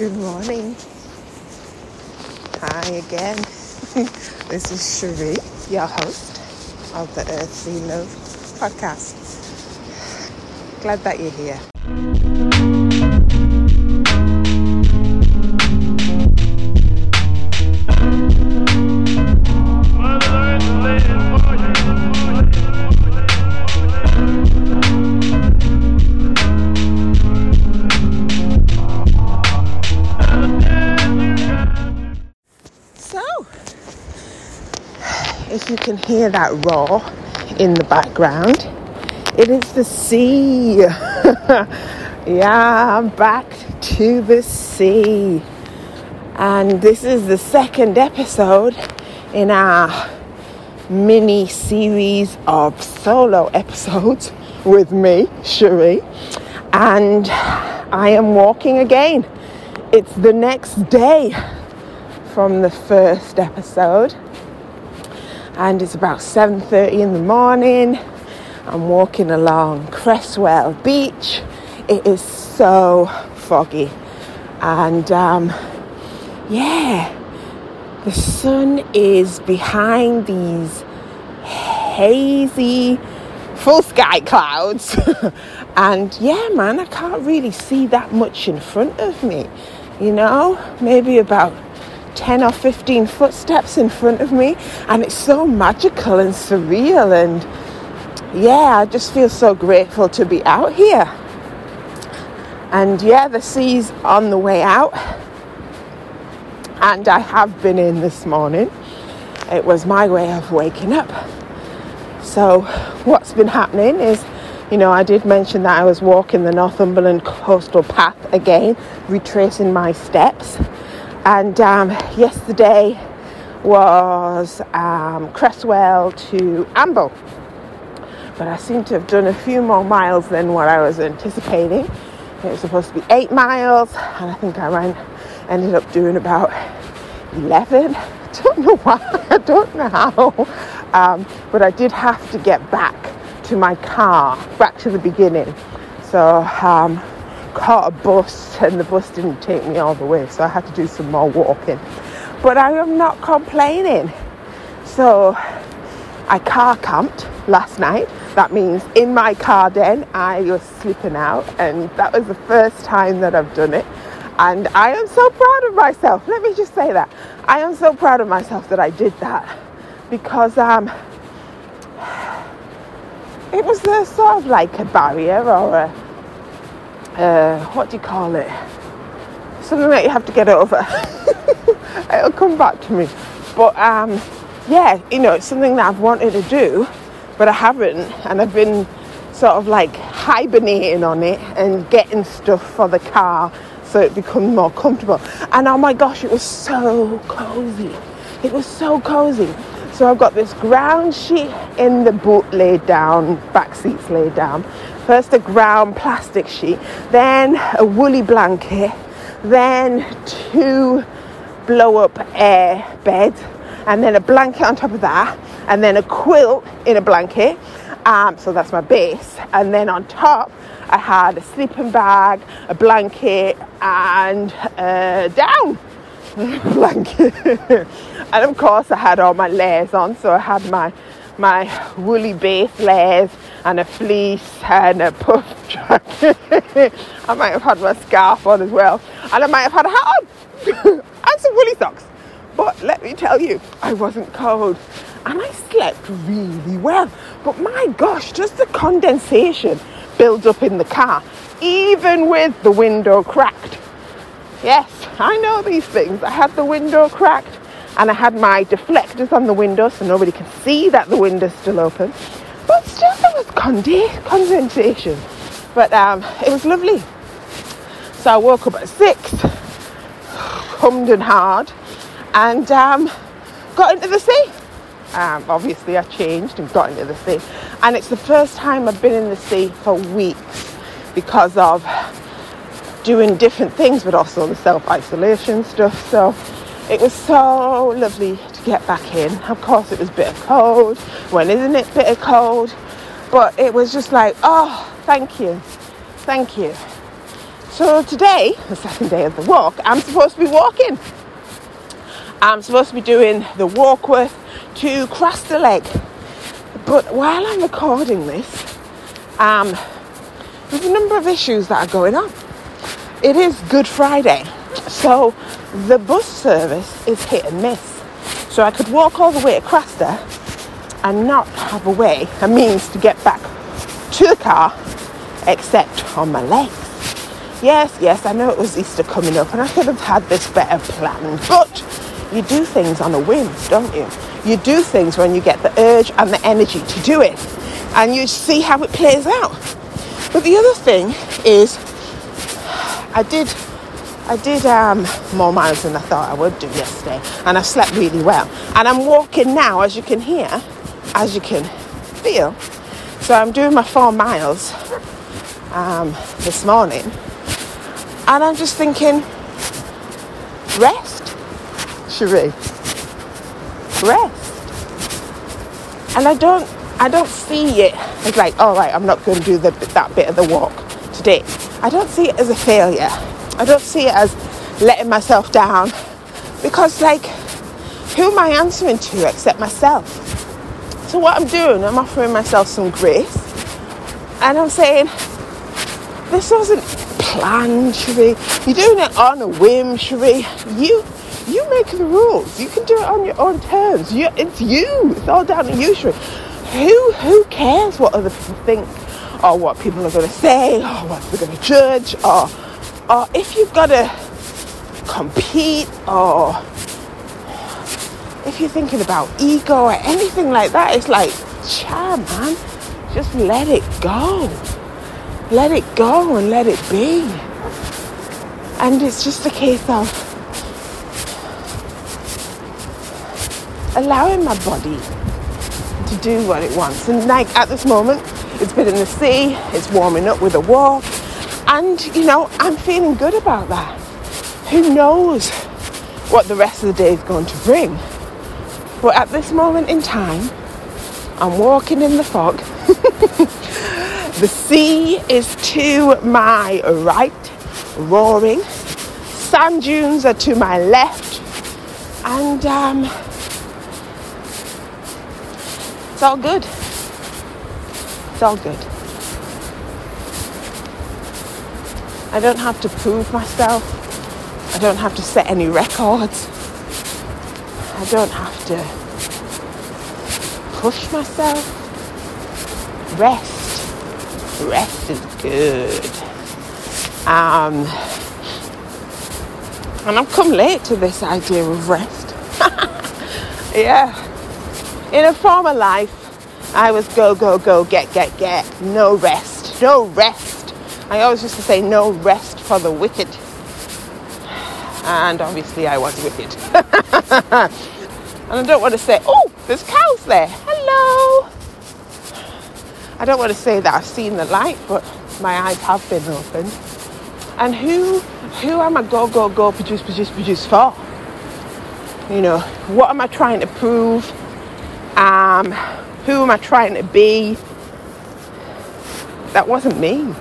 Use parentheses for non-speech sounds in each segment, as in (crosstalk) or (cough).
Good morning. Hi again. (laughs) this is Sheree, your host of the Earth Sea Love podcast. Glad that you're here. Hear that roar in the background, it is the sea. (laughs) yeah, I'm back to the sea. And this is the second episode in our mini series of solo episodes (laughs) with me, Sheree. And I am walking again. It's the next day from the first episode and it's about 7.30 in the morning. I'm walking along cresswell beach. It is so foggy. And um, yeah the sun is behind these hazy full sky clouds. (laughs) And yeah man i can't really see that much in front of me you know? Maybe about 10 or 15 footsteps in front of me and it's so magical and surreal and yeah i just feel so grateful to be out here. And yeah the sea's on the way out and i have been in this morning. It was my way of waking up. So what's been happening is you know i did mention that i was walking the northumberland coastal path again retracing my steps and um, yesterday was um, Cresswell to Amble. But I seem to have done a few more miles than what I was anticipating. It was supposed to be eight miles, and I think I ran, ended up doing about 11. (laughs) Don't know why, I don't know how. Um, but I did have to get back to my car, back to the beginning. So um, caught a bus and the bus didn't take me all the way so i had to do some more walking. But i am not complaining. So i car camped last night. That means in my car then i was sleeping out and that was the first time that i've done it. And i am so proud of myself. Let me just say that. I am so proud of myself that i did that because um (sighs) it was a sort of like a barrier or a uh, what do you call it? Something that you have to get over. (laughs) It'll come back to me. But um, yeah, you know, it's something that I've wanted to do, but I haven't, and I've been sort of like hibernating on it and getting stuff for the car so it becomes more comfortable. And oh my gosh, it was so cozy. It was so cozy. So I've got this ground sheet in the boot laid down, back seats laid down. First a ground plastic sheet, then a woolly blanket, then two blow up air beds, and then a blanket on top of that, and then a quilt in a blanket. Um, so that's my base. And then on top, I had a sleeping bag, a blanket, and a down (laughs) blanket. (laughs) and of course, I had all my layers on. So I had my my woolly base layers and a fleece and a puff jacket. (laughs) I might have had my scarf on as well, and I might have had a hat on (laughs) and some woolly socks. But let me tell you, I wasn't cold and I slept really well. But my gosh, just the condensation builds up in the car, even with the window cracked. Yes, I know these things. I had the window cracked and I had my deflectors on the window so nobody can see that the window's still open. But still, there was conde- condensation. But um, it was lovely. So I woke up at six, hummed and hard, and um, got into the sea. Um, obviously, I changed and got into the sea. And it's the first time I've been in the sea for weeks because of doing different things, but also the self isolation stuff. So it was so lovely to get back in. Of course, it was bitter cold. When isn't it bitter cold? But it was just like, oh, thank you, thank you. So today, the second day of the walk, I'm supposed to be walking. I'm supposed to be doing the Warkworth to Craster Leg. But while I'm recording this, um, there's a number of issues that are going on. It is Good Friday, so the bus service is hit and miss. So I could walk all the way to Craster and not have a way, a means to get back to the car, except on my legs. Yes, yes, I know it was Easter coming up and I could have had this better planned, but you do things on a whim, don't you? You do things when you get the urge and the energy to do it, and you see how it plays out. But the other thing is, I did, I did um, more miles than I thought I would do yesterday, and I slept really well. And I'm walking now, as you can hear, as you can feel. So I'm doing my four miles um, this morning, and I'm just thinking, rest, Sheree, rest. And I don't, I don't see it as like, all right, I'm not going to do the, that bit of the walk today. I don't see it as a failure. I don't see it as letting myself down because, like, who am I answering to except myself? So what I'm doing, I'm offering myself some grace, and I'm saying, this wasn't planned, Sheree. You're doing it on a whim, Sheree. You you make the rules. You can do it on your own terms. You, it's you. It's all down to you, Sheree. Who who cares what other people think, or what people are going to say, or what they're going to judge, or or if you've got to compete, or if you're thinking about ego or anything like that, it's like, cha man, just let it go. Let it go and let it be. And it's just a case of allowing my body to do what it wants. And like at this moment, it's been in the sea, it's warming up with a walk, and you know, I'm feeling good about that. Who knows what the rest of the day is going to bring? But at this moment in time, I'm walking in the fog. (laughs) the sea is to my right, roaring. Sand dunes are to my left. And um, it's all good. It's all good. I don't have to prove myself. I don't have to set any records. I don't have to push myself. Rest. Rest is good. Um, and I've come late to this idea of rest. (laughs) yeah. In a former life, I was go, go, go, get, get, get. No rest. No rest. I always used to say no rest for the wicked. And obviously I was wicked. (laughs) and I don't want to say, oh, there's cows there. Hello. I don't want to say that I've seen the light, but my eyes have been opened. And who who am I go, go, go, produce, produce, produce for? You know, what am I trying to prove? Um, who am I trying to be? That wasn't me.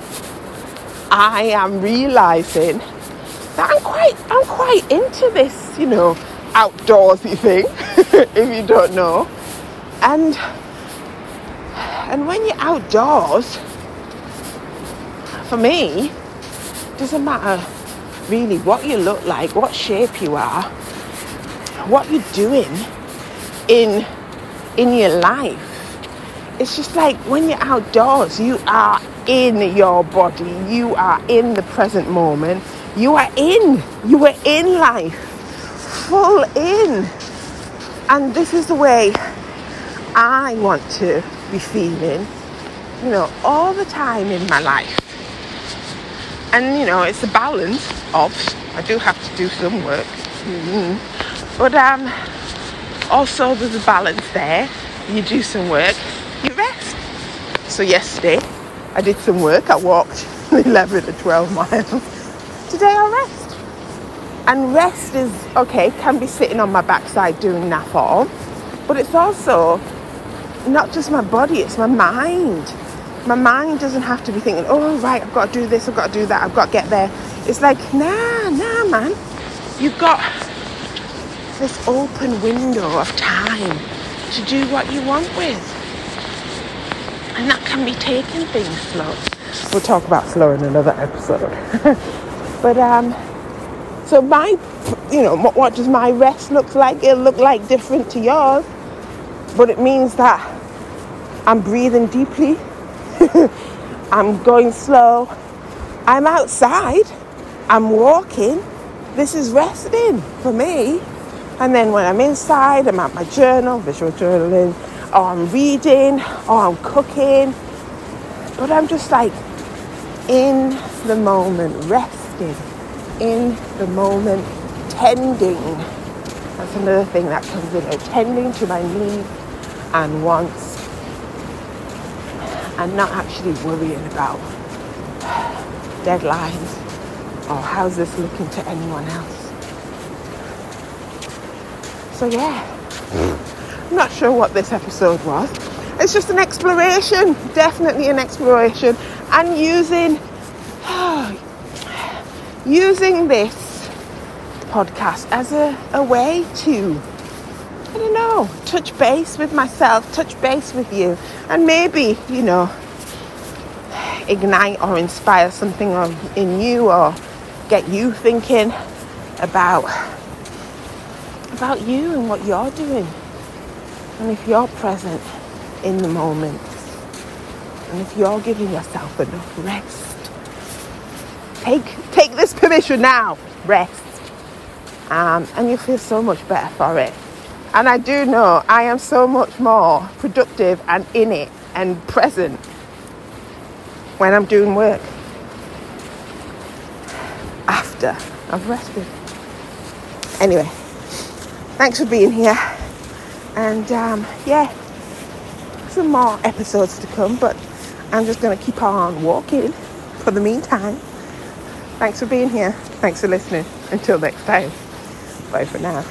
I am realizing that I'm quite I'm quite into this, you know, outdoorsy thing, (laughs) if you don't know. And and when you're outdoors, for me, doesn't matter really what you look like, what shape you are, what you're doing in in your life. It's just like when you're outdoors, you are in your body, you are in the present moment, you are in, you are in life, full in. And this is the way I want to be feeling, you know, all the time in my life. And you know, it's a balance of I do have to do some work, mm-hmm. but um, also there's a balance there. You do some work, you rest. So yesterday I did some work. I walked (laughs) 11 to 12 miles. Today I rest. And rest is okay, can be sitting on my backside doing that all, but it's also not just my body, it's my mind. my mind doesn't have to be thinking, oh, right, I've got to do this, I've got to do that, I've got to get there. It's like, nah, nah, man. You've got this open window of time to do what you want with. And that can be taking things slow. We'll talk about slow in another episode. (laughs) but, um, so my, you know, what does my rest look like? It'll look like different to yours. But it means that I'm breathing deeply. (laughs) I'm going slow. I'm outside. I'm walking. This is resting for me. And then when I'm inside, I'm at my journal, visual journaling, or I'm reading, or I'm cooking. But I'm just like in the moment, resting, in the moment, tending. That's another thing that comes in, attending to my needs and wants, and not actually worrying about deadlines or how's this looking to anyone else. So, yeah, hmm. I'm not sure what this episode was. It's just an exploration, definitely an exploration, and using (sighs) using this podcast as a, a way to I don't know, touch base with myself, touch base with you, and maybe, you know, ignite or inspire something in you or get you thinking about about you and what you're doing. And if you're present in the moment, and if you're giving yourself enough rest, take take this permission now, rest, um, and you feel so much better for it. And I do know I am so much more productive and in it and present when I'm doing work after I've rested. Anyway, thanks for being here. And um, yeah, some more episodes to come, but I'm just going to keep on walking for the meantime. Thanks for being here. Thanks for listening. Until next time. Bye for now.